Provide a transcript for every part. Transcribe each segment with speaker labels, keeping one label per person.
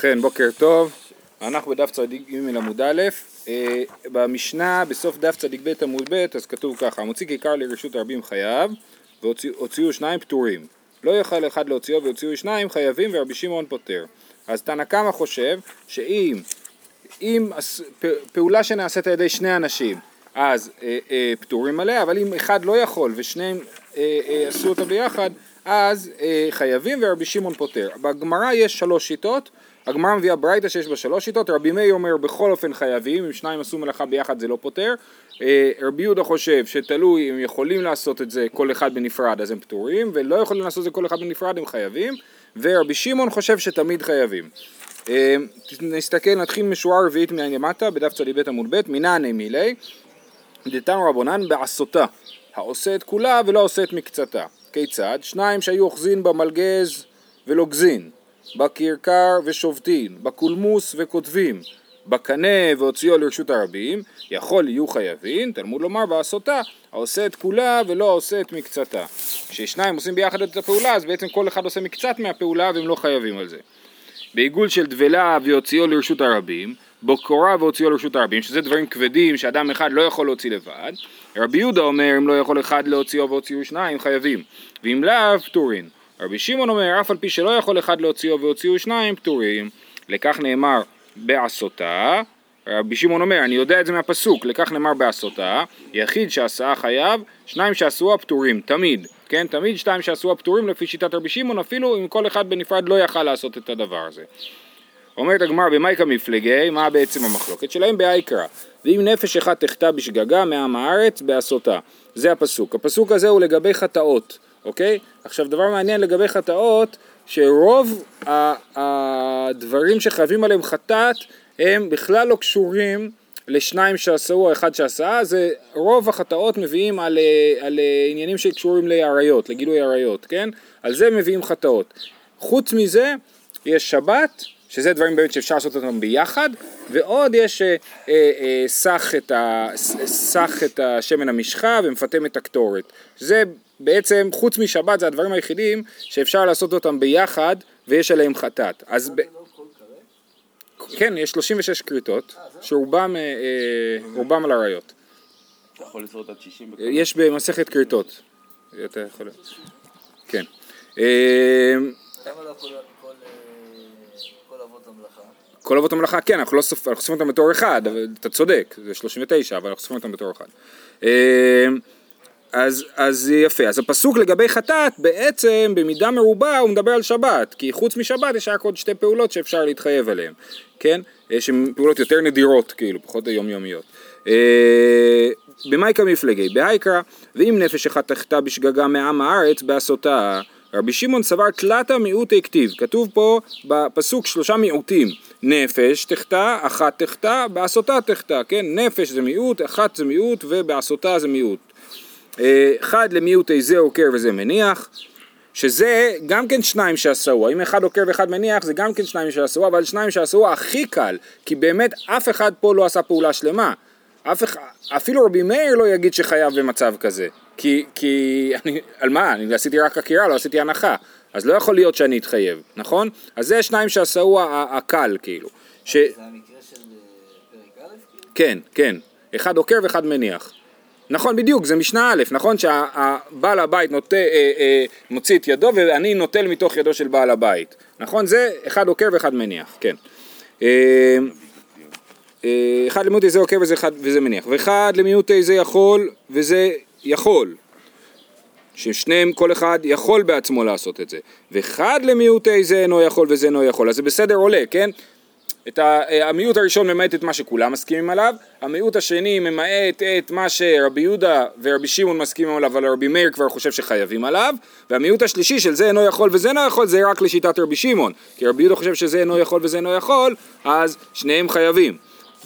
Speaker 1: ובכן, בוקר טוב, אנחנו בדף צדיק ג' עמוד א', אה, במשנה בסוף דף צדיק ב' עמוד ב', אז כתוב ככה, מוציא כיכר לרשות הרבים חייב, והוציאו שניים פטורים. לא יוכל אחד להוציאו והוציאו שניים חייבים ורבי שמעון פוטר. אז תנא קמא חושב שאם אם פעולה שנעשית על ידי שני אנשים, אז אה, אה, פטורים עליה, אבל אם אחד לא יכול ושניהם אה, אה, עשו אותה ביחד, אז אה, חייבים ורבי שמעון פוטר. בגמרא יש שלוש שיטות, הגמרא מביאה ברייתא שיש בה שלוש שיטות, רבי מאיר אומר בכל אופן חייבים, אם שניים עשו מלאכה ביחד זה לא פוטר, אה, רבי יהודה חושב שתלוי אם יכולים לעשות את זה כל אחד בנפרד אז הם פטורים, ולא יכולים לעשות את זה כל אחד בנפרד הם חייבים, ורבי שמעון חושב שתמיד חייבים. אה, נסתכל, נתחיל משורה רביעית מן למטה, בדף צדי ב' עמוד ב', מנעני מילי, דתנו רבונן בעשותה, העושה את כולה ולא עושה את מקצתה. כיצד? שניים שהיו אוחזין במלגז ולוגזין, בכרכר ושובתין, בקולמוס וכותבים, בקנה והוציאו לרשות הרבים, יכול יהיו חייבים, תלמוד לומר בעשותה, העושה את כולה ולא העושה את מקצתה. כששניים עושים ביחד את הפעולה, אז בעצם כל אחד עושה מקצת מהפעולה והם לא חייבים על זה. בעיגול של דבלה והוציאו לרשות הרבים, בקורה והוציאו לרשות הרבים, שזה דברים כבדים שאדם אחד לא יכול להוציא לבד. רבי יהודה אומר, אם לא יכול אחד להוציאו והוציאו שניים, חייבים. ואם לאו, פטורין. רבי שמעון אומר, אף על פי שלא יכול אחד להוציאו והוציאו שניים, פטורים. לכך נאמר בעשותה. רבי שמעון אומר, אני יודע את זה מהפסוק, לכך נאמר בעשותה, יחיד שעשה חייב, שניים שעשוה פטורים, תמיד, כן, תמיד שתיים שעשוה פטורים לפי שיטת רבי שמעון, אפילו אם כל אחד בנפרד לא יכל לעשות את הדבר הזה. אומרת הגמרא במייקה מפלגי, מה בעצם המחלוקת שלהם? באייקרא. ואם נפש אחת תחטא בשגגה מעם הארץ בעשותה. זה הפסוק. הפסוק הזה הוא לגבי חטאות, אוקיי? עכשיו דבר מעניין לגבי חטאות, שרוב הדברים שחייבים עליהם חטאת הם בכלל לא קשורים לשניים שעשו או אחד שעשה, זה רוב החטאות מביאים על, על עניינים שקשורים לאריות, לגילוי אריות, כן? על זה מביאים חטאות. חוץ מזה, יש שבת, שזה דברים באמת שאפשר לעשות אותם ביחד, ועוד יש אה, אה, אה, סח, את ה, סח את השמן המשחה ומפטם את הקטורת. זה בעצם, חוץ משבת, זה הדברים היחידים שאפשר לעשות אותם ביחד ויש עליהם חטאת. אז... ב... כן, יש 36 כריתות, שרובם רובם על עריות.
Speaker 2: אתה יכול לצרות עד 60
Speaker 1: יש במסכת כריתות. אתה יכול... כן. כל אבות המלאכה, כן, אנחנו לא סופרים, אנחנו סופרים אותם בתור אחד, אתה צודק, זה 39, אבל אנחנו סופרים אותם בתור אחד. אז, אז יפה, אז הפסוק לגבי חטאת בעצם במידה מרובה הוא מדבר על שבת, כי חוץ משבת יש רק עוד שתי פעולות שאפשר להתחייב עליהן, כן? שהן פעולות יותר נדירות, כאילו, פחות יומיומיות. במאי כמפלגי, בהאיקרא, ואם נפש אחת תחטא בשגגה מעם הארץ בעשותה רבי שמעון סבר תלתא מיעוטי כתיב, כתוב פה בפסוק שלושה מיעוטים, נפש תחטא, אחת תחטא, בעשותה תחטא, כן? נפש זה מיעוט, אחת זה מיעוט ובעשותה זה מיעוט. אה, אחד למיעוטי זה עוקר וזה מניח, שזה גם כן שניים שעשו, אם אחד עוקר ואחד מניח זה גם כן שניים שעשו, אבל שניים שעשו הכי קל, כי באמת אף אחד פה לא עשה פעולה שלמה. אף אחד, אפילו רבי מאיר לא יגיד שחייב במצב כזה. כי, כי אני, על מה? אני עשיתי רק עקירה, לא עשיתי הנחה. אז לא יכול להיות שאני אתחייב, נכון? אז זה שניים שעשהו הקל, כאילו. ש...
Speaker 3: זה המקרה של אה, פרק א'? כאילו?
Speaker 1: כן, כן. אחד עוקר ואחד מניח. נכון, בדיוק, זה משנה א', נכון שהבעל הבית נוטה, אה, אה, מוציא את ידו ואני נוטל מתוך ידו של בעל הבית. נכון? זה אחד עוקר ואחד מניח, כן. אה, אה, אחד למיעוטי זה עוקר וזה, וזה מניח, ואחד למיעוטי זה יכול וזה יכול. ששניהם, כל אחד יכול בעצמו לעשות את זה. ואחד למיעוטי זה אינו יכול וזה אינו יכול. אז זה בסדר עולה, כן? את ה, המיעוט הראשון ממעט את מה שכולם מסכימים עליו, המיעוט השני ממעט את מה שרבי יהודה ורבי שמעון מסכימים עליו, אבל רבי מאיר כבר חושב שחייבים עליו, והמיעוט השלישי של זה אינו יכול וזה אינו יכול, זה רק לשיטת רבי שמעון, כי רבי יהודה חושב שזה אינו יכול וזה אינו יכול, אז שניהם חייבים.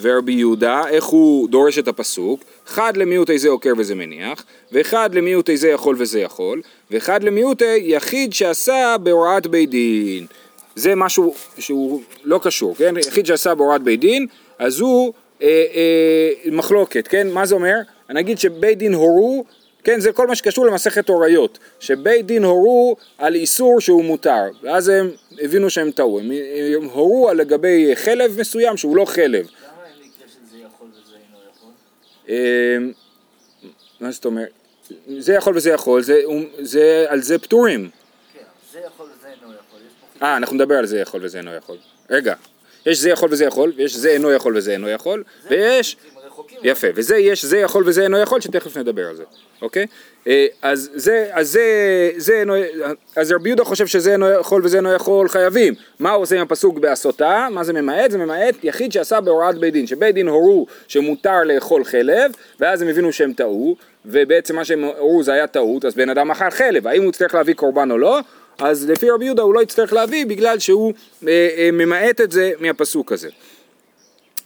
Speaker 1: ורבי יהודה, איך הוא דורש את הפסוק? אחד למיעוטי זה עוקר וזה מניח, ואחד למיעוטי זה יכול וזה יכול, ואחד למיעוטי יחיד שעשה בהוראת בית דין. זה משהו שהוא לא קשור, כן? יחיד שעשה בהוראת בית דין, אז הוא אה, אה, מחלוקת, כן? מה זה אומר? נגיד שבית דין הורו כן, זה כל מה שקשור למסכת הוריות, שבית דין הורו על איסור שהוא מותר, ואז הם הבינו שהם טעו, הם, הם הורו על לגבי חלב מסוים שהוא לא חלב.
Speaker 3: למה אין מקרה שזה יכול וזה אינו יכול?
Speaker 1: אה, מה זאת אומרת? זה יכול וזה יכול, זה, זה, על זה פטורים.
Speaker 3: כן, זה יכול וזה אינו יכול. יש פה חיבור.
Speaker 1: אה, אנחנו נדבר על זה יכול וזה אינו יכול. רגע, יש זה יכול וזה יכול, ויש זה אינו יכול וזה אינו יכול, ויש... יפה, וזה יש זה יכול וזה אינו יכול, שתכף נדבר על זה, אוקיי? אה, אז זה, אז זה, זה אינו, אז רבי יהודה חושב שזה אינו יכול וזה אינו יכול חייבים. מה הוא עושה עם הפסוק בעשותה? מה זה ממעט? זה ממעט יחיד שעשה בהוראת בית דין, שבית דין הורו שמותר לאכול חלב, ואז הם הבינו שהם טעו, ובעצם מה שהם הורו זה היה טעות, אז בן אדם אכל חלב, האם הוא יצטרך להביא קורבן או לא? אז לפי רבי יהודה הוא לא יצטרך להביא בגלל שהוא אה, אה, ממעט את זה מהפסוק הזה.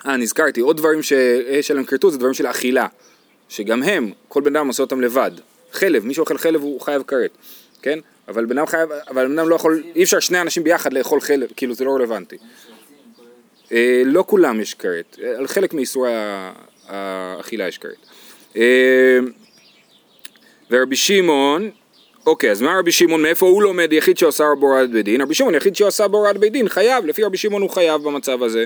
Speaker 1: אה, נזכרתי, עוד דברים שיש עליהם כריתות זה דברים של אכילה, שגם הם, כל בן אדם עושה אותם לבד. חלב, מי שאוכל חלב הוא חייב כרת, כן? אבל בן אדם חייב, אבל בן אדם לא יכול, אי אפשר שני אנשים ביחד לאכול חלב, כאילו זה לא רלוונטי. אה, לא כולם יש כרת, אה, על חלק מאיסורי האכילה יש כרת. אה, ורבי שמעון, אוקיי, אז מה רבי שמעון, מאיפה הוא לומד יחיד שעושה בהוראת בית דין? רבי שמעון יחיד שעושה בהוראת בית דין, חייב, לפי רבי שמעון הוא חייב במצב הזה.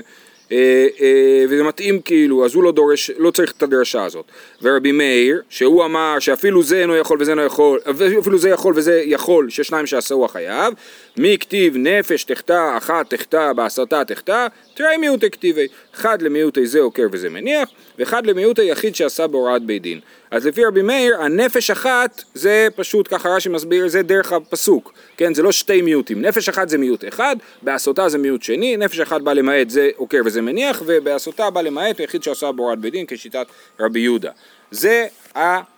Speaker 1: אה, אה, וזה מתאים כאילו, אז הוא לא דורש, לא צריך את הדרשה הזאת. ורבי מאיר, שהוא אמר שאפילו זה אינו יכול וזה אינו יכול, אפילו זה יכול וזה יכול, ששניים שעשהו החייב, מי כתיב נפש תחטא, אחת תחטא, בהסתה תחטא, תראי מיעוטי כתיבי, אחד למיעוטי זה עוקר וזה מניח, ואחד למיעוטי יחיד שעשה בהוראת בית דין. אז לפי רבי מאיר, הנפש אחת זה פשוט, ככה רש"י מסביר, זה דרך הפסוק, כן, זה לא שתי מיעוטים, נפש אחת זה מיעוט אחד, בהסותה זה מיעוט שני, נפש אחת בא למעט זה עוקר וזה מניח, ובהסותה בא למעט היחיד שעשה בהוראת בית דין כשיטת רבי יהודה. זה ה...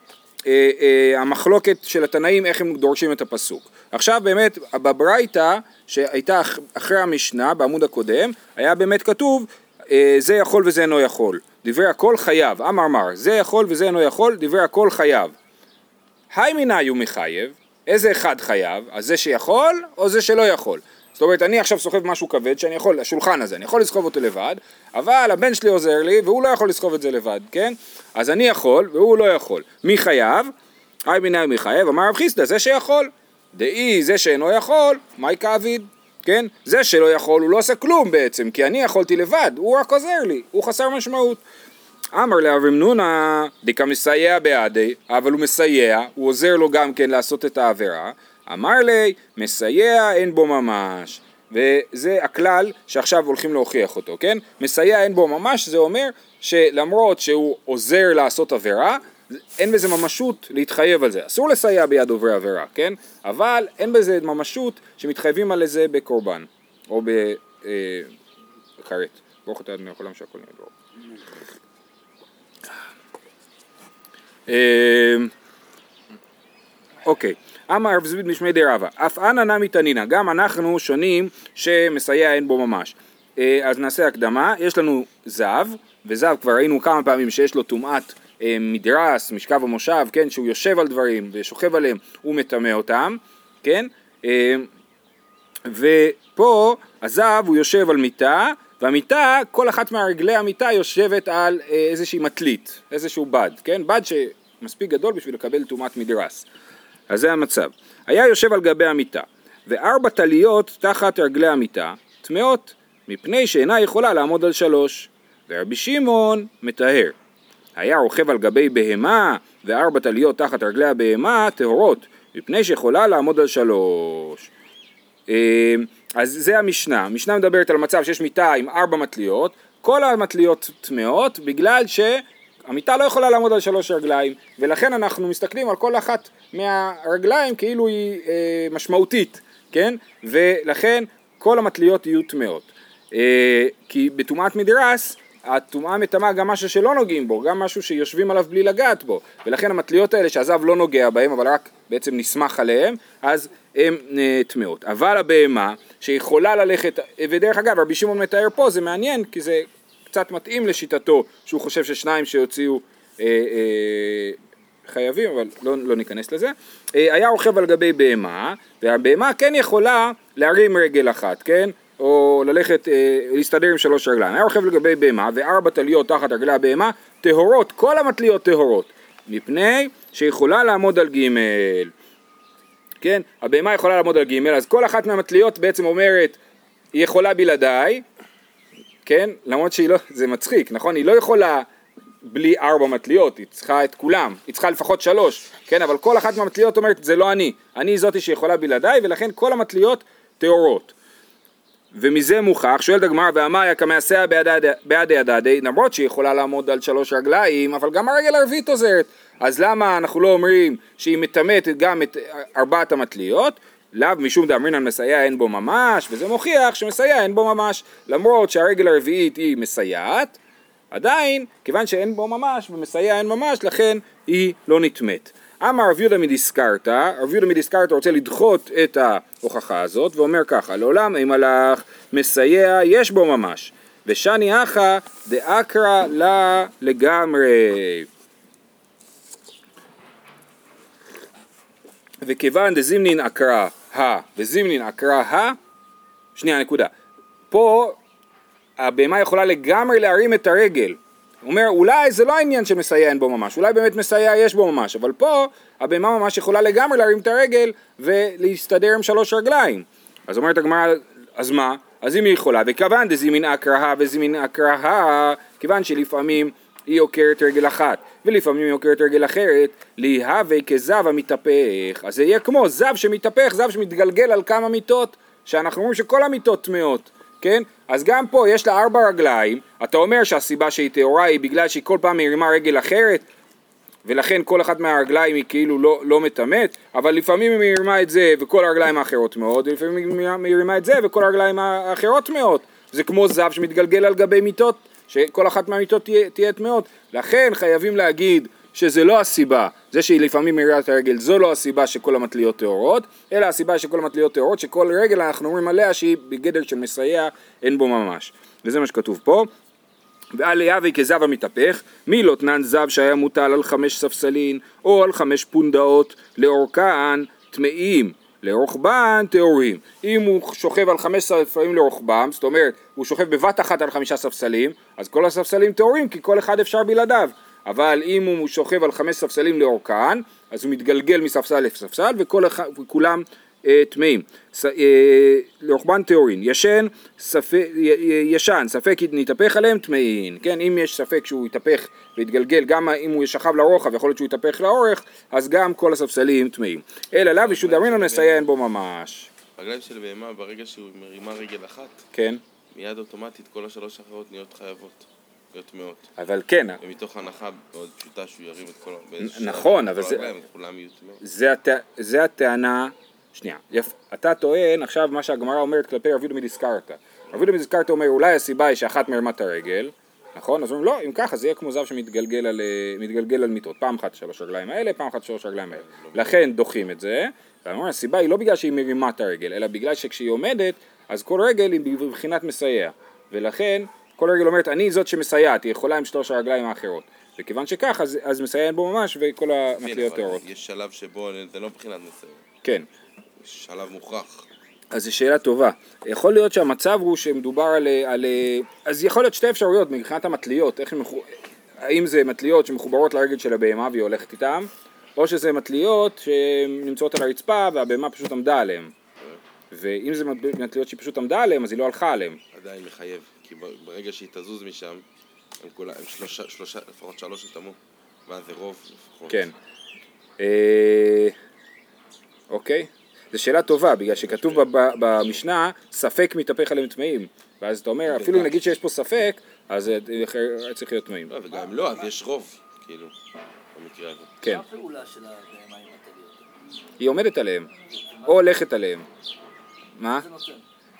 Speaker 1: אה, אה, המחלוקת של התנאים איך הם דורשים את הפסוק. עכשיו באמת בברייתא שהייתה אח- אחרי המשנה בעמוד הקודם היה באמת כתוב אה, זה יכול וזה אינו יכול. דברי הכל חייב, אמר מר, זה יכול וזה אינו יכול, דברי הכל חייב. היי מנאי הוא מחייב, איזה אחד חייב, אז זה שיכול או זה שלא יכול. זאת אומרת, אני עכשיו סוחב משהו כבד שאני יכול, השולחן הזה, אני יכול לסחוב אותו לבד, אבל הבן שלי עוזר לי והוא לא יכול לסחוב את זה לבד, כן? אז אני יכול והוא לא יכול. מי חייב? היי מנאי מי חייב? אמר רב חיסדא, זה שיכול. דאי זה שאינו יכול, מהי כאביד? כן? זה שלא יכול, הוא לא עושה כלום בעצם, כי אני יכולתי לבד, הוא רק עוזר לי, הוא חסר משמעות. אמר לאברהם נונה, דקה מסייע בעדי, אבל הוא מסייע, הוא עוזר לו גם כן לעשות את העבירה. אמר לי, מסייע אין בו ממש. וזה הכלל שעכשיו הולכים להוכיח אותו, כן? מסייע אין בו ממש, זה אומר שלמרות שהוא עוזר לעשות עבירה, אין בזה ממשות להתחייב על זה. אסור לסייע ביד עוברי עבירה, כן? אבל אין בזה ממשות שמתחייבים על זה בקורבן, או בכרת. ברוך אתה אדוני העולם שהכל נהיה ברור. אמ, אוקיי, אמר רב זביד משמי די רבא, אף אנא נמי תנינא, גם אנחנו שונים שמסייע אין בו ממש. אה, אז נעשה הקדמה, יש לנו זב, וזב כבר ראינו כמה פעמים שיש לו טומאת אה, מדרס, משכב המושב, כן, שהוא יושב על דברים ושוכב עליהם, הוא מטמא אותם, כן, אה, ופה הזב הוא יושב על מיטה, והמיטה, כל אחת מהרגלי המיטה יושבת על אה, איזושהי מטלית, איזשהו בד, כן? בד שמספיק גדול בשביל לקבל טומאת מדרס. אז זה המצב. היה יושב על גבי המיטה, וארבע טליות תחת רגלי המיטה, טמאות, מפני שאינה יכולה לעמוד על שלוש. ורבי שמעון מטהר. היה רוכב על גבי בהמה, וארבע טליות תחת רגלי הבהמה טהורות, מפני שיכולה לעמוד על שלוש. אה, אז זה המשנה, המשנה מדברת על מצב שיש מיטה עם ארבע מטליות, כל המטליות טמאות בגלל שהמיטה לא יכולה לעמוד על שלוש רגליים ולכן אנחנו מסתכלים על כל אחת מהרגליים כאילו היא אה, משמעותית, כן? ולכן כל המטליות יהיו טמאות. אה, כי בטומאת מדרס הטומאה מטמאה גם משהו שלא נוגעים בו, גם משהו שיושבים עליו בלי לגעת בו, ולכן המטליות האלה שהזב לא נוגע בהם, אבל רק בעצם נסמך עליהם, אז הן אה, טמאות. אבל הבהמה, שיכולה ללכת, ודרך אגב, רבי שמעון מתאר פה, זה מעניין, כי זה קצת מתאים לשיטתו, שהוא חושב ששניים שהוציאו אה, אה, חייבים, אבל לא, לא ניכנס לזה. אה, היה רוכב על גבי בהמה, והבהמה כן יכולה להרים רגל אחת, כן? או ללכת, אה, להסתדר עם שלוש רגליים. היה רוכב לגבי בהמה וארבע טליות תחת רגלי הבהמה, טהורות, כל המטליות טהורות. מפני שיכולה לעמוד על ג' כן? הבהמה יכולה לעמוד על ג', אז כל אחת מהמטליות בעצם אומרת, היא יכולה בלעדיי, כן? למרות שהיא לא, זה מצחיק, נכון? היא לא יכולה בלי ארבע מטליות, היא צריכה את כולם, היא צריכה לפחות שלוש, כן? אבל כל אחת מהמטליות אומרת, זה לא אני, אני זאתי שיכולה בלעדיי, ולכן כל המטליות טהורות. ומזה מוכח, שואלת הגמרא, ואמריה כמעשיה בעדי הדדי, למרות שהיא יכולה לעמוד על שלוש רגליים, אבל גם הרגל הרביעית עוזרת. אז למה אנחנו לא אומרים שהיא מטמאת גם את ארבעת המטליות? לאו משום דאמרינן מסייע אין בו ממש, וזה מוכיח שמסייע אין בו ממש, למרות שהרגל הרביעית היא מסייעת, עדיין, כיוון שאין בו ממש ומסייע אין ממש, לכן היא לא נטמאת. אמר רב יהודה מדיסקרתא, רב יהודה מדיסקרתא רוצה לדחות את ההוכחה הזאת ואומר ככה, לעולם אם הלך מסייע יש בו ממש, ושני אחא דאקרא לה לגמרי. וכיוון דזימנין אקרא ה וזימנין אקרא ה, שנייה נקודה, פה הבהמה יכולה לגמרי להרים את הרגל, הוא אומר אולי זה לא העניין של מסייע אין בו ממש, אולי באמת מסייע יש בו ממש, אבל פה הבהמה ממש יכולה לגמרי להרים את הרגל ולהסתדר עם שלוש רגליים. אז אומרת הגמרא, אז מה? אז אם היא יכולה, וכיוון דזימין אקרא וזימין אקרא, כיוון שלפעמים היא עוקרת רגל אחת, ולפעמים היא עוקרת רגל אחרת, להווה כזב המתהפך. אז זה יהיה כמו זב שמתהפך, זב שמתגלגל על כמה מיטות, שאנחנו אומרים שכל המיטות טמאות. כן? אז גם פה יש לה ארבע רגליים, אתה אומר שהסיבה שהיא טהורה היא בגלל שהיא כל פעם מרימה רגל אחרת, ולכן כל אחת מהרגליים היא כאילו לא, לא מטמאת, אבל לפעמים היא מרימה את זה וכל הרגליים האחרות טמאות, ולפעמים היא מרימה את זה וכל הרגליים האחרות טמאות. זה כמו זב שמתגלגל על גבי מיטות, שכל אחת מהמיטות תהיה טמאות. לכן חייבים להגיד שזה לא הסיבה, זה שהיא לפעמים מרימה את הרגל, זו לא הסיבה שכל המטליות טהורות, אלא הסיבה שכל המטליות טהורות, שכל רגל אנחנו אומרים עליה שהיא בגדר של מסייע, אין בו ממש. וזה מה שכתוב פה. ועל יהווה כזב המתהפך, מי לא תנן זב שהיה מוטל על חמש ספסלין או על חמש פונדאות לאורכן טמאים, לרוחבן טהורים. אם הוא שוכב על חמש ספסלים לרוחבם, זאת אומרת, הוא שוכב בבת אחת על חמישה ספסלים, אז כל הספסלים טהורים כי כל אחד אפשר בלעדיו. אבל אם הוא שוכב על חמש ספסלים לאורכן, אז הוא מתגלגל מספסל לספסל וכולם אה, טמאים. אה, לרוחבן טהורין, ישן, ישן, ספק נתהפך עליהם טמאים, כן, אם יש ספק שהוא יתהפך ויתגלגל, גם אם הוא ישכב לרוחב, יכול להיות שהוא יתהפך לאורך, אז גם כל הספסלים טמאים. אלא לאו נסייע אין בו ממש.
Speaker 2: רגליים של בהמה, ברגע שהוא מרימה רגל אחת,
Speaker 1: כן.
Speaker 2: מיד אוטומטית כל השלוש האחרות נהיות חייבות. להיות מאות.
Speaker 1: אבל כן.
Speaker 2: ומתוך הנחה מאוד פשוטה שהוא ירים את כל...
Speaker 1: נכון, אבל זה...
Speaker 2: כולם יהיו טמאות.
Speaker 1: זה הטענה... שנייה, יפ, אתה טוען עכשיו מה שהגמרא אומרת כלפי רב יהודה מדיסקרתא. רב יהודה מדיסקרתא אומר אולי הסיבה היא שאחת מרמה את הרגל, נכון? אז אומרים לא, אם ככה זה יהיה כמו זב שמתגלגל על, על מיטות, פעם אחת שלוש רגליים האלה, פעם אחת שלוש רגליים האלה. לכן דוחים את זה, הסיבה היא לא בגלל שהיא מרימה את הרגל, אלא בגלל שכשהיא עומדת, אז כל רגל היא בבחינת מסייע, ולכן כל רגל אומרת אני זאת שמסייעת, היא יכולה עם שלוש הרגליים האחרות. וכיוון שכך, אז, אז מסייע אין בו ממש וכל המטליות טהורות.
Speaker 2: יש שלב שבו זה לא מבחינת מסייע.
Speaker 1: כן.
Speaker 2: שלב מוכרח.
Speaker 1: אז זו שאלה טובה. יכול להיות שהמצב הוא שמדובר על, על... אז יכול להיות שתי אפשרויות מבחינת המטליות, איך הם... האם זה מטליות שמחוברות לרגל של הבהמה והיא הולכת איתן, או שזה מטליות שנמצאות על הרצפה והבהמה פשוט עמדה עליהן. ואם זה מטליות שהיא פשוט עמדה עליהן, אז היא לא הלכה עליהן.
Speaker 2: עדיין מחייב, כי ברגע שהיא תזוז משם, הם כולה, הם שלושה, שלושה, לפחות שלוש יטמעו, ואז זה רוב לפחות.
Speaker 1: כן. אה, אוקיי. זו שאלה טובה, בגלל שכתוב במשנה, ספק מתהפך עליהם טמאים. ואז אתה אומר, אפילו נגיד שיש פה ספק, אז צריך להיות טמאים.
Speaker 2: לא, וגם לא, אז יש רוב, כאילו, במקרה הזה.
Speaker 1: כן.
Speaker 3: מה הפעולה של הבהמה עם הטליות?
Speaker 1: היא עומדת עליהם, או הולכת עליהם. מה?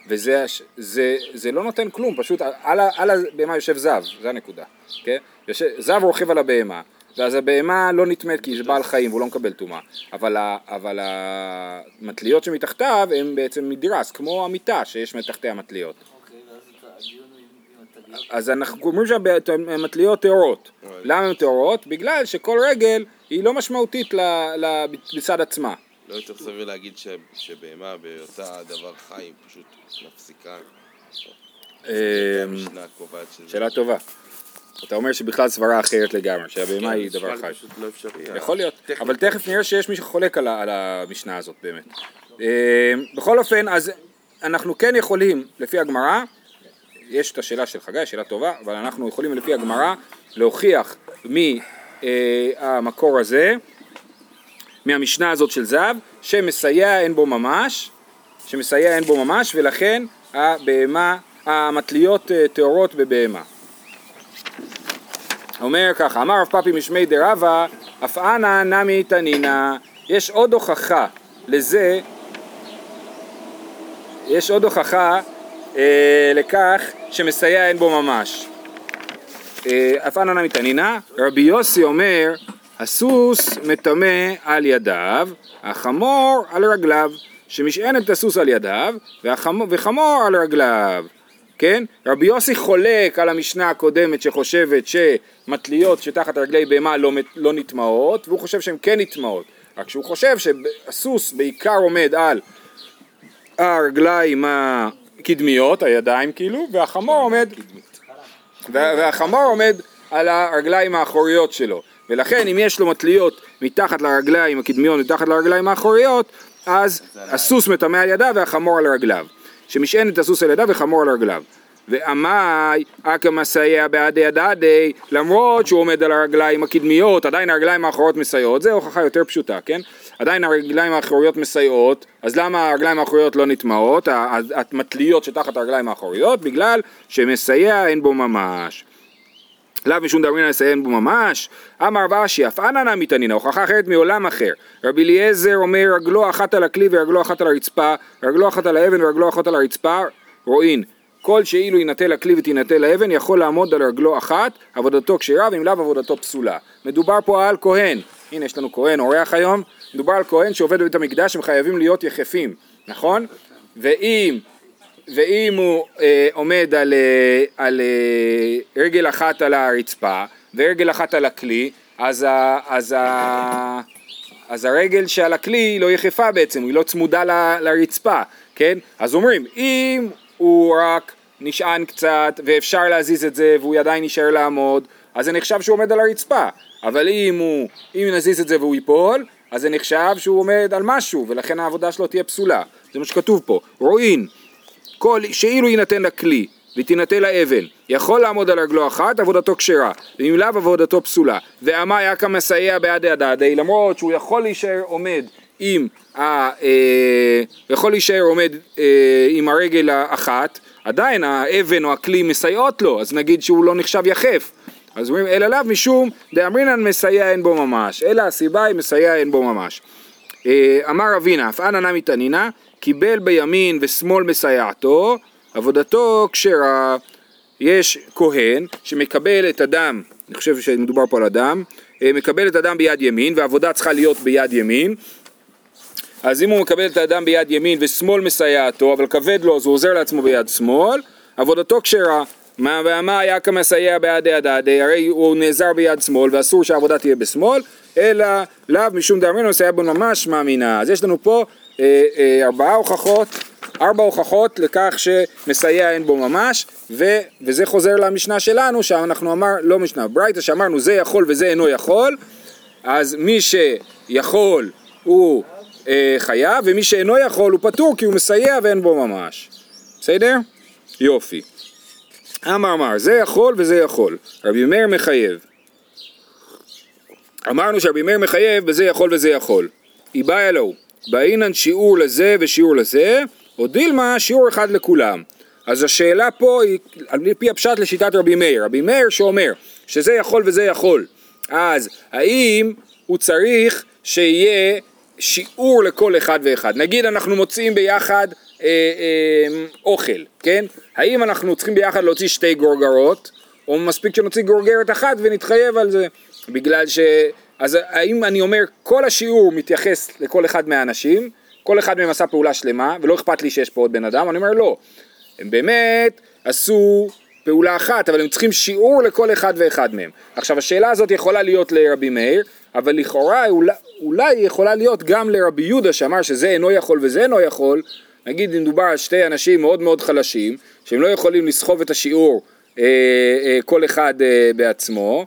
Speaker 3: זה.
Speaker 1: וזה זה, זה לא נותן כלום, פשוט על, על הבהמה יושב זב, זה הנקודה, כן? יושב, זב רוכב על הבהמה, ואז הבהמה לא נטמאת כי זה בעל חיים והוא לא מקבל טומאה, אבל, אבל המטליות שמתחתיו הן בעצם מדרס, כמו המיטה שיש מתחתי המטליות.
Speaker 3: אוקיי.
Speaker 1: אז אנחנו אומרים שהמטליות טהורות. למה הן טהורות? בגלל שכל רגל היא לא משמעותית ל- ל- בצד עצמה.
Speaker 2: לא יותר סביר להגיד ש- שבהמה בהיותה דבר חי פשוט מפסיקה.
Speaker 1: אמ. שאלה טובה. אתה אומר שבכלל סברה אחרת לגמרי, שהבהמה היא
Speaker 2: כן,
Speaker 1: דבר
Speaker 2: נשמע
Speaker 1: חי.
Speaker 2: לא אפשרי.
Speaker 1: יכול להיות. אבל תכף נראה שיש מי שחולק על, המשנה הזאת באמת. אה, בכל אופן, אז אנחנו כן יכולים, לפי הגמרא, יש את השאלה של חגי, שאלה טובה, אבל אנחנו יכולים לפי הגמרא להוכיח מהמקור הזה, מהמשנה הזאת של זהב, שמסייע אין בו ממש, שמסייע אין בו ממש, ולכן הבהמה, המטליות אה, טהורות בבהמה. אומר ככה, אמר רב פאפי משמי דרבה, אף אנא נמי תנינא, יש עוד הוכחה לזה, יש עוד הוכחה אה, לכך שמסייע אין בו ממש. אה, אף אנא נמי תנינא, רבי יוסי אומר, הסוס מטמא על ידיו, החמור על רגליו, שמשענת הסוס על ידיו, והחמור, וחמור על רגליו. כן? רבי יוסי חולק על המשנה הקודמת שחושבת שמטליות שתחת רגלי בהמה לא, לא נטמעות, והוא חושב שהן כן נטמעות. רק שהוא חושב שהסוס בעיקר עומד על הרגליים הקדמיות, הידיים כאילו, והחמור עומד, וה- והחמור עומד על הרגליים האחוריות שלו. ולכן אם יש לו מטליות מתחת לרגליים הקדמיות, מתחת לרגליים האחוריות, אז הסוס מטמא על ידיו והחמור על רגליו. שמשענת הסוס על ידיו וחמור על רגליו. ואמי אכא מסייע בעדי הדדי, למרות שהוא עומד על הרגליים הקדמיות, עדיין הרגליים האחוריות מסייעות, זו הוכחה יותר פשוטה, כן? עדיין הרגליים האחוריות מסייעות, אז למה הרגליים האחוריות לא נטמעות, המטליות שתחת הרגליים האחוריות? בגלל שמסייע אין בו ממש. לאו משום דאמרינא לסיים בו ממש, אמר רש"י, אף אנא נמי תנינא, הוכחה אחרת מעולם אחר. רבי אליעזר אומר, רגלו אחת על הכלי ורגלו אחת על הרצפה, רגלו אחת על האבן ורגלו אחת על הרצפה, רואין. כל שאילו יינטל לכלי ותינטל לאבן, יכול לעמוד על רגלו אחת, עבודתו כשרה, ואם לאו עבודתו פסולה. מדובר פה על כהן, הנה יש לנו כהן, אורח היום, מדובר על כהן שעובד בבית המקדש, הם חייבים להיות יחפים, נכון? ואם ואם הוא אה, עומד על, אה, על אה, רגל אחת על הרצפה ורגל אחת על הכלי, אז, ה, אז, ה, אז הרגל שעל הכלי היא לא יחפה בעצם, היא לא צמודה ל, לרצפה, כן? אז אומרים, אם הוא רק נשען קצת ואפשר להזיז את זה והוא עדיין יישאר לעמוד, אז זה נחשב שהוא עומד על הרצפה, אבל אם, הוא, אם נזיז את זה והוא ייפול, אז זה נחשב שהוא עומד על משהו ולכן העבודה שלו תהיה פסולה, זה מה שכתוב פה, רואין כל שאילו יינתן לכלי ותינתן לאבן, יכול לעמוד על רגלו אחת, עבודתו כשרה, ואם לאו עבודתו פסולה. ואמה יקא מסייע בעדי הדדי, למרות שהוא יכול להישאר עומד עם, ה, אה, יכול להישאר עומד אה, עם הרגל האחת, עדיין האבן או הכלי מסייעות לו, אז נגיד שהוא לא נחשב יחף. אז אומרים, אלא לאו משום דאמרינן מסייע אין בו ממש, אלא הסיבה היא מסייע אין בו ממש. אה, אמר אבינה, אף אנא נמי תנינא, קיבל בימין ושמאל מסייעתו, עבודתו כשרה. יש כהן שמקבל את הדם, אני חושב שמדובר פה על הדם, אה, מקבל את הדם ביד ימין, והעבודה צריכה להיות ביד ימין, אז אם הוא מקבל את האדם ביד ימין ושמאל מסייעתו, אבל כבד לו, אז הוא עוזר לעצמו ביד שמאל, עבודתו כשרה. מה ומה היה כמסייע בידי הדדי, הרי הוא נעזר ביד שמאל ואסור שהעבודה תהיה בשמאל, אלא לאו משום דאמרינו מסייע בו ממש מאמינה. אז יש לנו פה ארבעה הוכחות, ארבע הוכחות לכך שמסייע אין בו ממש, ו, וזה חוזר למשנה שלנו, שאנחנו אמר, לא משנה, ברייתא שאמרנו זה יכול וזה אינו יכול, אז מי שיכול הוא אה, חייב, ומי שאינו יכול הוא פטור כי הוא מסייע ואין בו ממש. בסדר? יופי. אמר אמר, זה יכול וזה יכול. רבי מאיר מחייב. אמרנו שרבי מאיר מחייב בזה יכול וזה יכול. איבא אלוהו, באינן שיעור לזה ושיעור לזה, או דילמה שיעור אחד לכולם. אז השאלה פה היא על פי הפשט לשיטת רבי מאיר. רבי מאיר שאומר שזה יכול וזה יכול. אז האם הוא צריך שיהיה שיעור לכל אחד ואחד? נגיד אנחנו מוצאים ביחד אה, אה, אוכל, כן? האם אנחנו צריכים ביחד להוציא שתי גורגרות, או מספיק שנוציא גורגרת אחת ונתחייב על זה? בגלל ש... אז האם אני אומר כל השיעור מתייחס לכל אחד מהאנשים, כל אחד מהם עשה פעולה שלמה, ולא אכפת לי שיש פה עוד בן אדם, אני אומר לא. הם באמת עשו פעולה אחת, אבל הם צריכים שיעור לכל אחד ואחד מהם. עכשיו השאלה הזאת יכולה להיות לרבי מאיר, אבל לכאורה אולי, היא יכולה להיות גם לרבי יהודה שאמר שזה אינו יכול וזה אינו יכול, נגיד אם מדובר על שתי אנשים מאוד מאוד חלשים, שהם לא יכולים לסחוב את השיעור אה, אה, כל אחד אה, בעצמו,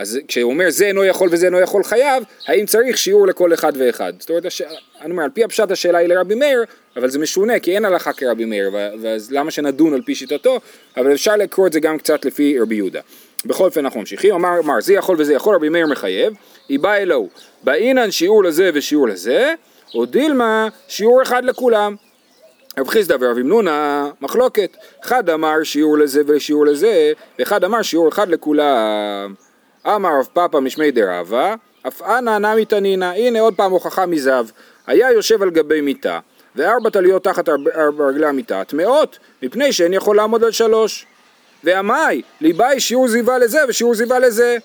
Speaker 1: אז כשהוא אומר זה אינו יכול וזה אינו יכול חייב, האם צריך שיעור לכל אחד ואחד? זאת אומרת, הש... אני אומר, על פי הפשט השאלה היא לרבי מאיר, אבל זה משונה, כי אין הלכה כרבי מאיר, ו- ואז למה שנדון על פי שיטתו, אבל אפשר לקרוא את זה גם קצת לפי רבי יהודה. בכל אופן אנחנו ממשיכים, אמר, אמר זה יכול וזה יכול, רבי מאיר מחייב, היא באה אלוהו, באינן שיעור לזה ושיעור לזה, או דילמה שיעור אחד לכולם. רב חיסדא ורב ימנונה מחלוקת, אחד אמר שיעור לזה ושיעור לזה, ואחד אמר שיעור אחד לכולם. אמר רב פאפא משמי דרבא, אף אנא נמי תנינא, הנה עוד פעם הוכחה מזב, היה יושב על גבי מיטה, וארבע טליות תחת ארבע רגלי המיטה, טמאות, מפני שאין יכול לעמוד על שלוש. ועמאי, ליבאי שיעור זיווה לזה ושיעור זיווה לזה.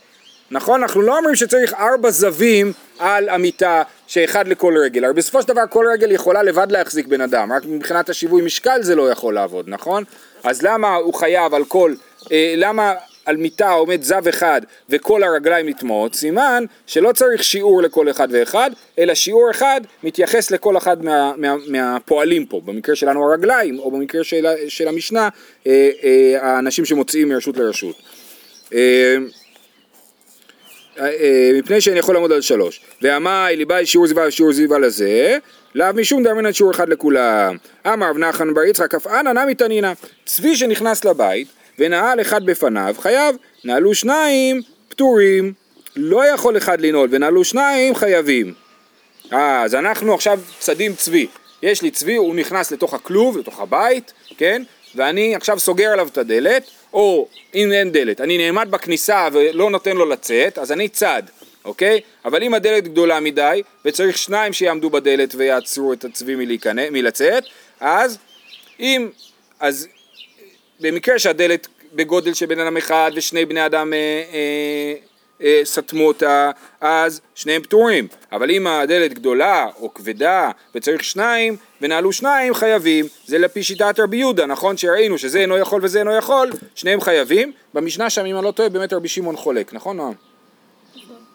Speaker 1: נכון? אנחנו לא אומרים שצריך ארבע זווים על המיטה שאחד לכל רגל, הרי בסופו של דבר כל רגל יכולה לבד להחזיק בן אדם, רק מבחינת השיווי משקל זה לא יכול לעבוד, נכון? אז למה הוא חייב על כל, אה, למה על מיטה עומד זב אחד וכל הרגליים נטמעות? סימן שלא צריך שיעור לכל אחד ואחד, אלא שיעור אחד מתייחס לכל אחד מה, מה, מהפועלים פה, במקרה שלנו הרגליים, או במקרה של, של המשנה, אה, אה, האנשים שמוציאים מרשות לרשות. אה, אה, מפני שאני יכול לעמוד על שלוש. ועמאי ליבאי שיעור זיווה ושיעור זיווה לזה, לאו משום דאמינן שיעור אחד לכולם. אמר רב נחמן בר יצחק אף אנא נמי תנינא. צבי שנכנס לבית ונעל אחד בפניו חייב, נעלו שניים פטורים. לא יכול אחד לנעול ונעלו שניים חייבים. אז אנחנו עכשיו צדים צבי. יש לי צבי, הוא נכנס לתוך הכלוב, לתוך הבית, כן? ואני עכשיו סוגר עליו את הדלת, או אם אין דלת, אני נעמד בכניסה ולא נותן לו לצאת, אז אני צד, אוקיי? אבל אם הדלת גדולה מדי, וצריך שניים שיעמדו בדלת ויעצרו את הצבי מלצאת, אז אם, אז במקרה שהדלת בגודל של בן אדם אחד ושני בני אדם אה, אה, אה, סתמו אותה, אז שניהם פטורים. אבל אם הדלת גדולה או כבדה וצריך שניים, ונעלו שניים חייבים. זה לפי שיטת רבי יהודה, נכון שראינו שזה אינו יכול וזה אינו יכול, שניהם חייבים. במשנה שם, אם אני לא טועה, באמת רבי שמעון חולק, נכון נועם?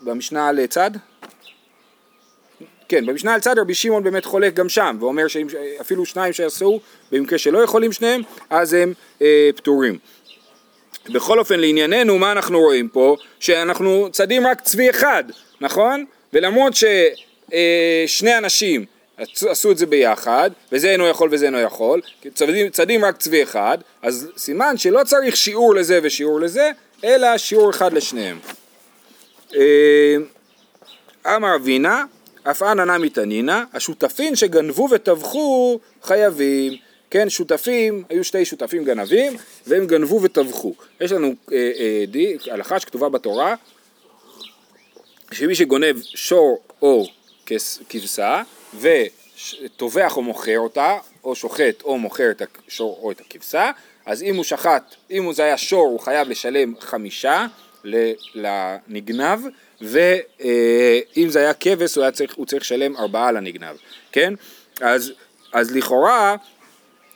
Speaker 1: במשנה על צד? כן, במשנה על צד רבי שמעון באמת חולק גם שם, ואומר שאפילו שניים שעשו, במקרה שלא יכולים שניהם, אז הם אה, פטורים. בכל אופן לענייננו מה אנחנו רואים פה? שאנחנו צדים רק צבי אחד, נכון? ולמרות ששני אנשים עשו את זה ביחד, וזה אינו יכול וזה אינו יכול, צדים, צדים רק צבי אחד, אז סימן שלא צריך שיעור לזה ושיעור לזה, אלא שיעור אחד לשניהם. אה, אמר אבינה, אף אנא נמי תנינא, השותפים שגנבו וטבחו חייבים. כן, שותפים, היו שתי שותפים גנבים, והם גנבו וטבחו. יש לנו אה, אה, די, הלכה שכתובה בתורה, שמי שגונב שור או כבשה, וטובח או מוכר אותה, או שוחט או מוכר את השור או את הכבשה, אז אם הוא שחט, אם זה היה שור, הוא חייב לשלם חמישה לנגנב, ואם זה היה כבש, הוא, צריך, הוא צריך לשלם ארבעה לנגנב, כן? אז, אז לכאורה,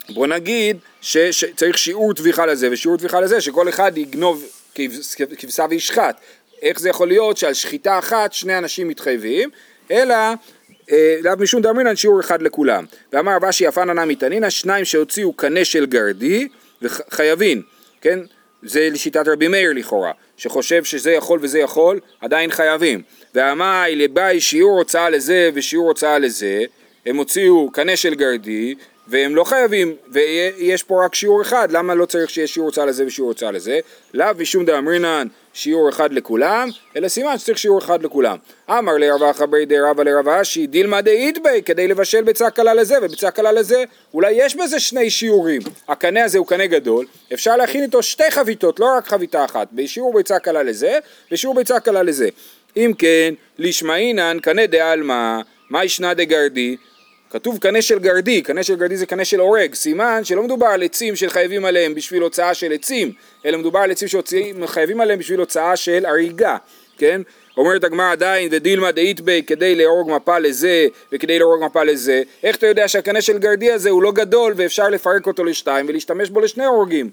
Speaker 1: בוא נגיד שצריך שיעור טביחה לזה ושיעור טביחה לזה, שכל אחד יגנוב כבשה וישחט. איך זה יכול להיות שעל שחיטה אחת שני אנשים מתחייבים, אלא לאו משום דאמרינן שיעור אחד לכולם. ואמר רב אשי יפן ענה מתנינא, שניים שהוציאו קנה של גרדי וחייבים, כן? זה לשיטת רבי מאיר לכאורה, שחושב שזה יכול וזה יכול, עדיין חייבים. ואמי לבאי שיעור הוצאה לזה ושיעור הוצאה לזה, הם הוציאו קנה של גרדי והם לא חייבים, ויש פה רק שיעור אחד, למה לא צריך שיהיה שיעור הוצאה לזה ושיעור הוצאה לזה? לאו משום דאמרינן שיעור אחד לכולם, אלא סימן שצריך שיעור אחד לכולם. אמר לרבה חברי די רבא לרבה אשי, דילמה דאידבי, כדי לבשל ביצה קלה לזה וביצה קלה לזה, אולי יש בזה שני שיעורים. הקנה הזה הוא קנה גדול, אפשר להכין איתו שתי חביתות, לא רק חביתה אחת, בשיעור ביצה קלה לזה, ושיעור ביצה קלה לזה. אם כן, לשמעינן קנה דעלמא, מה ישנה דגרדי? כתוב קנה של גרדי, קנה של גרדי זה קנה של הורג, סימן שלא מדובר על עצים שחייבים עליהם בשביל הוצאה של עצים, אלא מדובר על עצים שחייבים עליהם בשביל הוצאה של הריגה, כן? אומרת הגמרא עדיין ודילמה דאיתבי כדי להרוג מפה לזה וכדי להרוג מפה לזה, איך אתה יודע שהקנה של גרדי הזה הוא לא גדול ואפשר לפרק אותו לשתיים ולהשתמש בו לשני הורגים?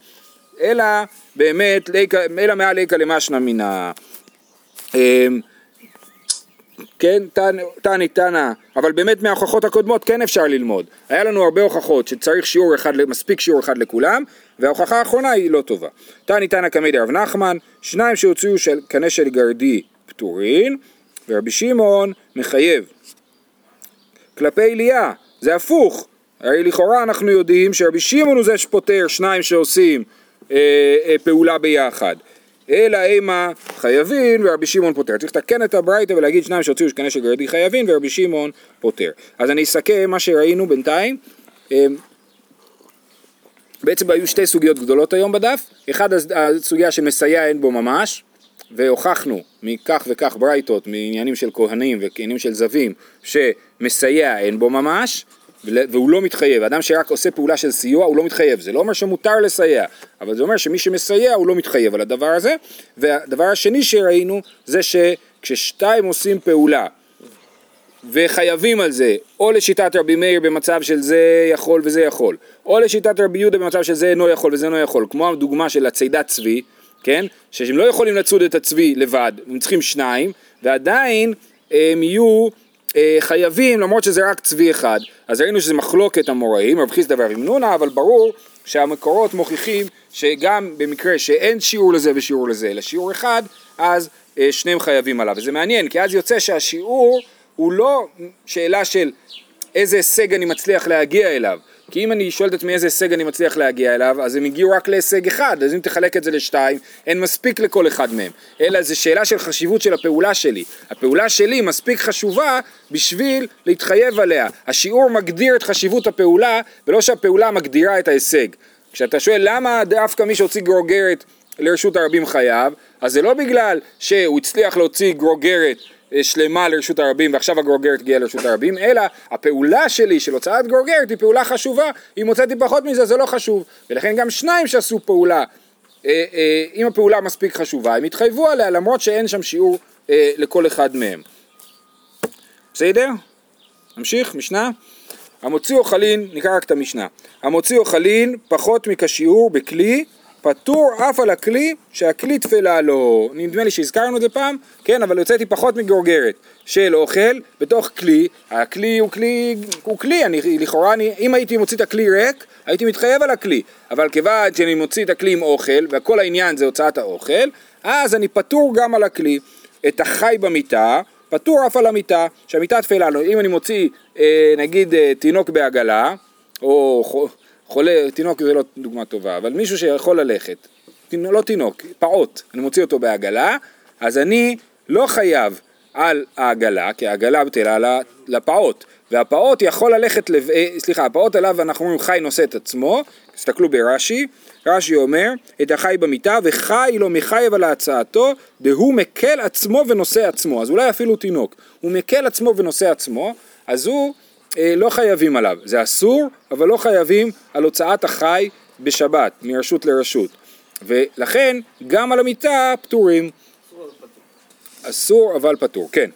Speaker 1: אלא באמת, אלא מעל ליקה למשנא מינא. אמ, כן, תני, תנא, אבל באמת מההוכחות הקודמות כן אפשר ללמוד. היה לנו הרבה הוכחות שצריך שיעור אחד, מספיק שיעור אחד לכולם, וההוכחה האחרונה היא לא טובה. תני, תנא קמי דרב נחמן, שניים שהוציאו של קנה של גרדי פטורין, ורבי שמעון מחייב. כלפי אליה, זה הפוך. הרי לכאורה אנחנו יודעים שרבי שמעון הוא זה שפוטר שניים שעושים אה, אה, פעולה ביחד. אלא אימה חייבים ורבי שמעון פוטר. צריך לתקן את הברייתא ולהגיד שניים שהוציאו שקנה של גרדי חייבים ורבי שמעון פוטר. אז אני אסכם מה שראינו בינתיים. אה, בעצם היו שתי סוגיות גדולות היום בדף. אחד הסוגיה שמסייע אין בו ממש, והוכחנו מכך וכך ברייתות, מעניינים של כהנים ועניינים של זווים, שמסייע אין בו ממש, והוא לא מתחייב. אדם שרק עושה פעולה של סיוע, הוא לא מתחייב. זה לא אומר שמותר לסייע, אבל זה אומר שמי שמסייע, הוא לא מתחייב על הדבר הזה. והדבר השני שראינו, זה שכששתיים עושים פעולה, וחייבים על זה, או לשיטת רבי מאיר במצב של זה יכול וזה יכול, או לשיטת רבי יהודה במצב של זה אינו יכול וזה אינו יכול, כמו הדוגמה של הצידת צבי, כן? שהם לא יכולים לצוד את הצבי לבד, הם צריכים שניים, ועדיין הם יהיו חייבים למרות שזה רק צבי אחד. אז ראינו שזה מחלוקת המוראים, רב חיסדא ורב נונה, אבל ברור שהמקורות מוכיחים שגם במקרה שאין שיעור לזה ושיעור לזה, אלא שיעור אחד, אז אה, שניהם חייבים עליו. וזה מעניין, כי אז יוצא שהשיעור הוא לא שאלה של איזה הישג אני מצליח להגיע אליו, כי אם אני שואל את עצמי איזה הישג אני מצליח להגיע אליו, אז הם הגיעו רק להישג אחד, אז אם תחלק את זה לשתיים, אין מספיק לכל אחד מהם. אלא זו שאלה של חשיבות של הפעולה שלי. הפעולה שלי מספיק חשובה בשביל להתחייב עליה. השיעור מגדיר את חשיבות הפעולה, ולא שהפעולה מגדירה את ההישג. כשאתה שואל למה דווקא מי שהוציא גרוגרת לרשות הרבים חייב, אז זה לא בגלל שהוא הצליח להוציא גרוגרת שלמה לרשות הרבים ועכשיו הגרוגרת הגיעה לרשות הרבים, אלא הפעולה שלי של הוצאת גרוגרת היא פעולה חשובה, אם הוצאתי פחות מזה זה לא חשוב, ולכן גם שניים שעשו פעולה, אה, אה, אם הפעולה מספיק חשובה, הם התחייבו עליה למרות שאין שם שיעור אה, לכל אחד מהם. בסדר? נמשיך, משנה. המוציא אוכלין, נקרא רק את המשנה. המוציא אוכלין פחות מכשיעור בכלי פטור אף על הכלי שהכלי תפלה לו. נדמה לי שהזכרנו את זה פעם, כן, אבל הוצאתי פחות מגורגרת של אוכל בתוך כלי, הכלי הוא כלי, הוא כלי, אני, לכאורה, אני, אם הייתי מוציא את הכלי ריק, הייתי מתחייב על הכלי, אבל כיוון שאני מוציא את הכלי עם אוכל, וכל העניין זה הוצאת האוכל, אז אני פטור גם על הכלי. את החי במיטה, פטור אף על המיטה, שהמיטה תפלה לו. אם אני מוציא, אה, נגיד, אה, תינוק בעגלה, או חולה, תינוק זה לא דוגמה טובה, אבל מישהו שיכול ללכת, לא תינוק, פעוט, אני מוציא אותו בעגלה, אז אני לא חייב על העגלה, כי העגלה בטלה לפעוט, והפעוט יכול ללכת, לב... אה, סליחה, הפעוט עליו אנחנו אומרים חי נושא את עצמו, תסתכלו ברש"י, רש"י אומר, את החי במיטה וחי לא מחייב על הצעתו, דהוא מקל עצמו ונושא עצמו, אז אולי אפילו תינוק, הוא מקל עצמו ונושא עצמו, אז הוא לא חייבים עליו, זה אסור, אבל לא חייבים על הוצאת החי בשבת, מרשות לרשות. ולכן גם על המיטה פטורים. אסור אבל פטור, כן,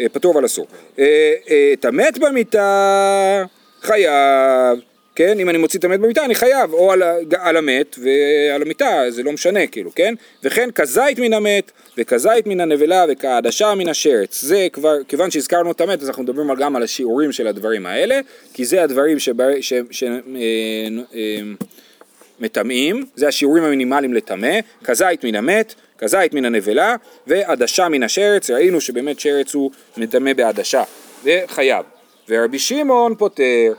Speaker 1: אה, פטור אבל אסור. אה, את המת במיטה חייב, כן, אם אני מוציא את המת במיטה אני חייב, או על, על המת ועל המיטה, זה לא משנה כאילו, כן? וכן כזית מן המת וכזית מן הנבלה וכעדשה מן השרץ. זה כבר, כיוון שהזכרנו את המת אז אנחנו מדברים גם על השיעורים של הדברים האלה, כי זה הדברים שמטמאים, אה, זה השיעורים המינימליים לטמא, כזית מן המת, כזית מן הנבלה ועדשה מן השרץ, ראינו שבאמת שרץ הוא מטמא בעדשה, זה חייב. ורבי שמעון פוטר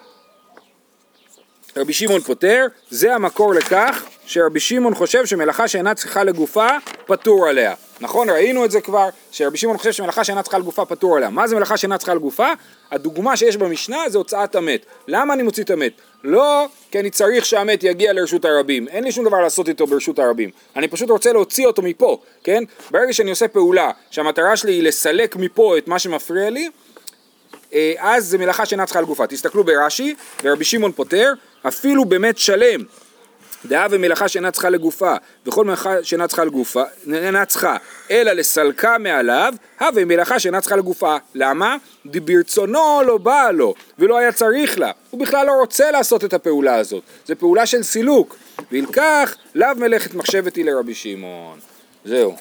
Speaker 1: רבי שמעון פוטר, זה המקור לכך שרבי שמעון חושב שמלאכה שאינה צריכה לגופה, פטור עליה. נכון? ראינו את זה כבר, שרבי שמעון חושב שמלאכה שאינה צריכה לגופה, פטור עליה. מה זה מלאכה שאינה צריכה לגופה? הדוגמה שיש במשנה זה הוצאת המת. למה אני מוציא את המת? לא כי אני צריך שהמת יגיע לרשות הרבים. אין לי שום דבר לעשות איתו ברשות הרבים. אני פשוט רוצה להוציא אותו מפה, כן? ברגע שאני עושה פעולה שהמטרה שלי היא לסלק מפה את מה שמפריע לי, אה, אז זה מלאכה שאינה צריכה לגופה. תסתכלו ברש"י, ורבי שמעון פוטר, אפילו באמת שלם. דעה ומלאכה שאינה צריכה לגופה, וכל מלאכה שאינה צריכה לגופה, אינה צריכה, אלא לסלקה מעליו, הווה מלאכה שאינה צריכה לגופה. למה? ברצונו לא באה לו, ולא היה צריך לה. הוא בכלל לא רוצה לעשות את הפעולה הזאת. זו פעולה של סילוק. וילקח, לאו מלאכת מחשבת היא לרבי שמעון. זהו.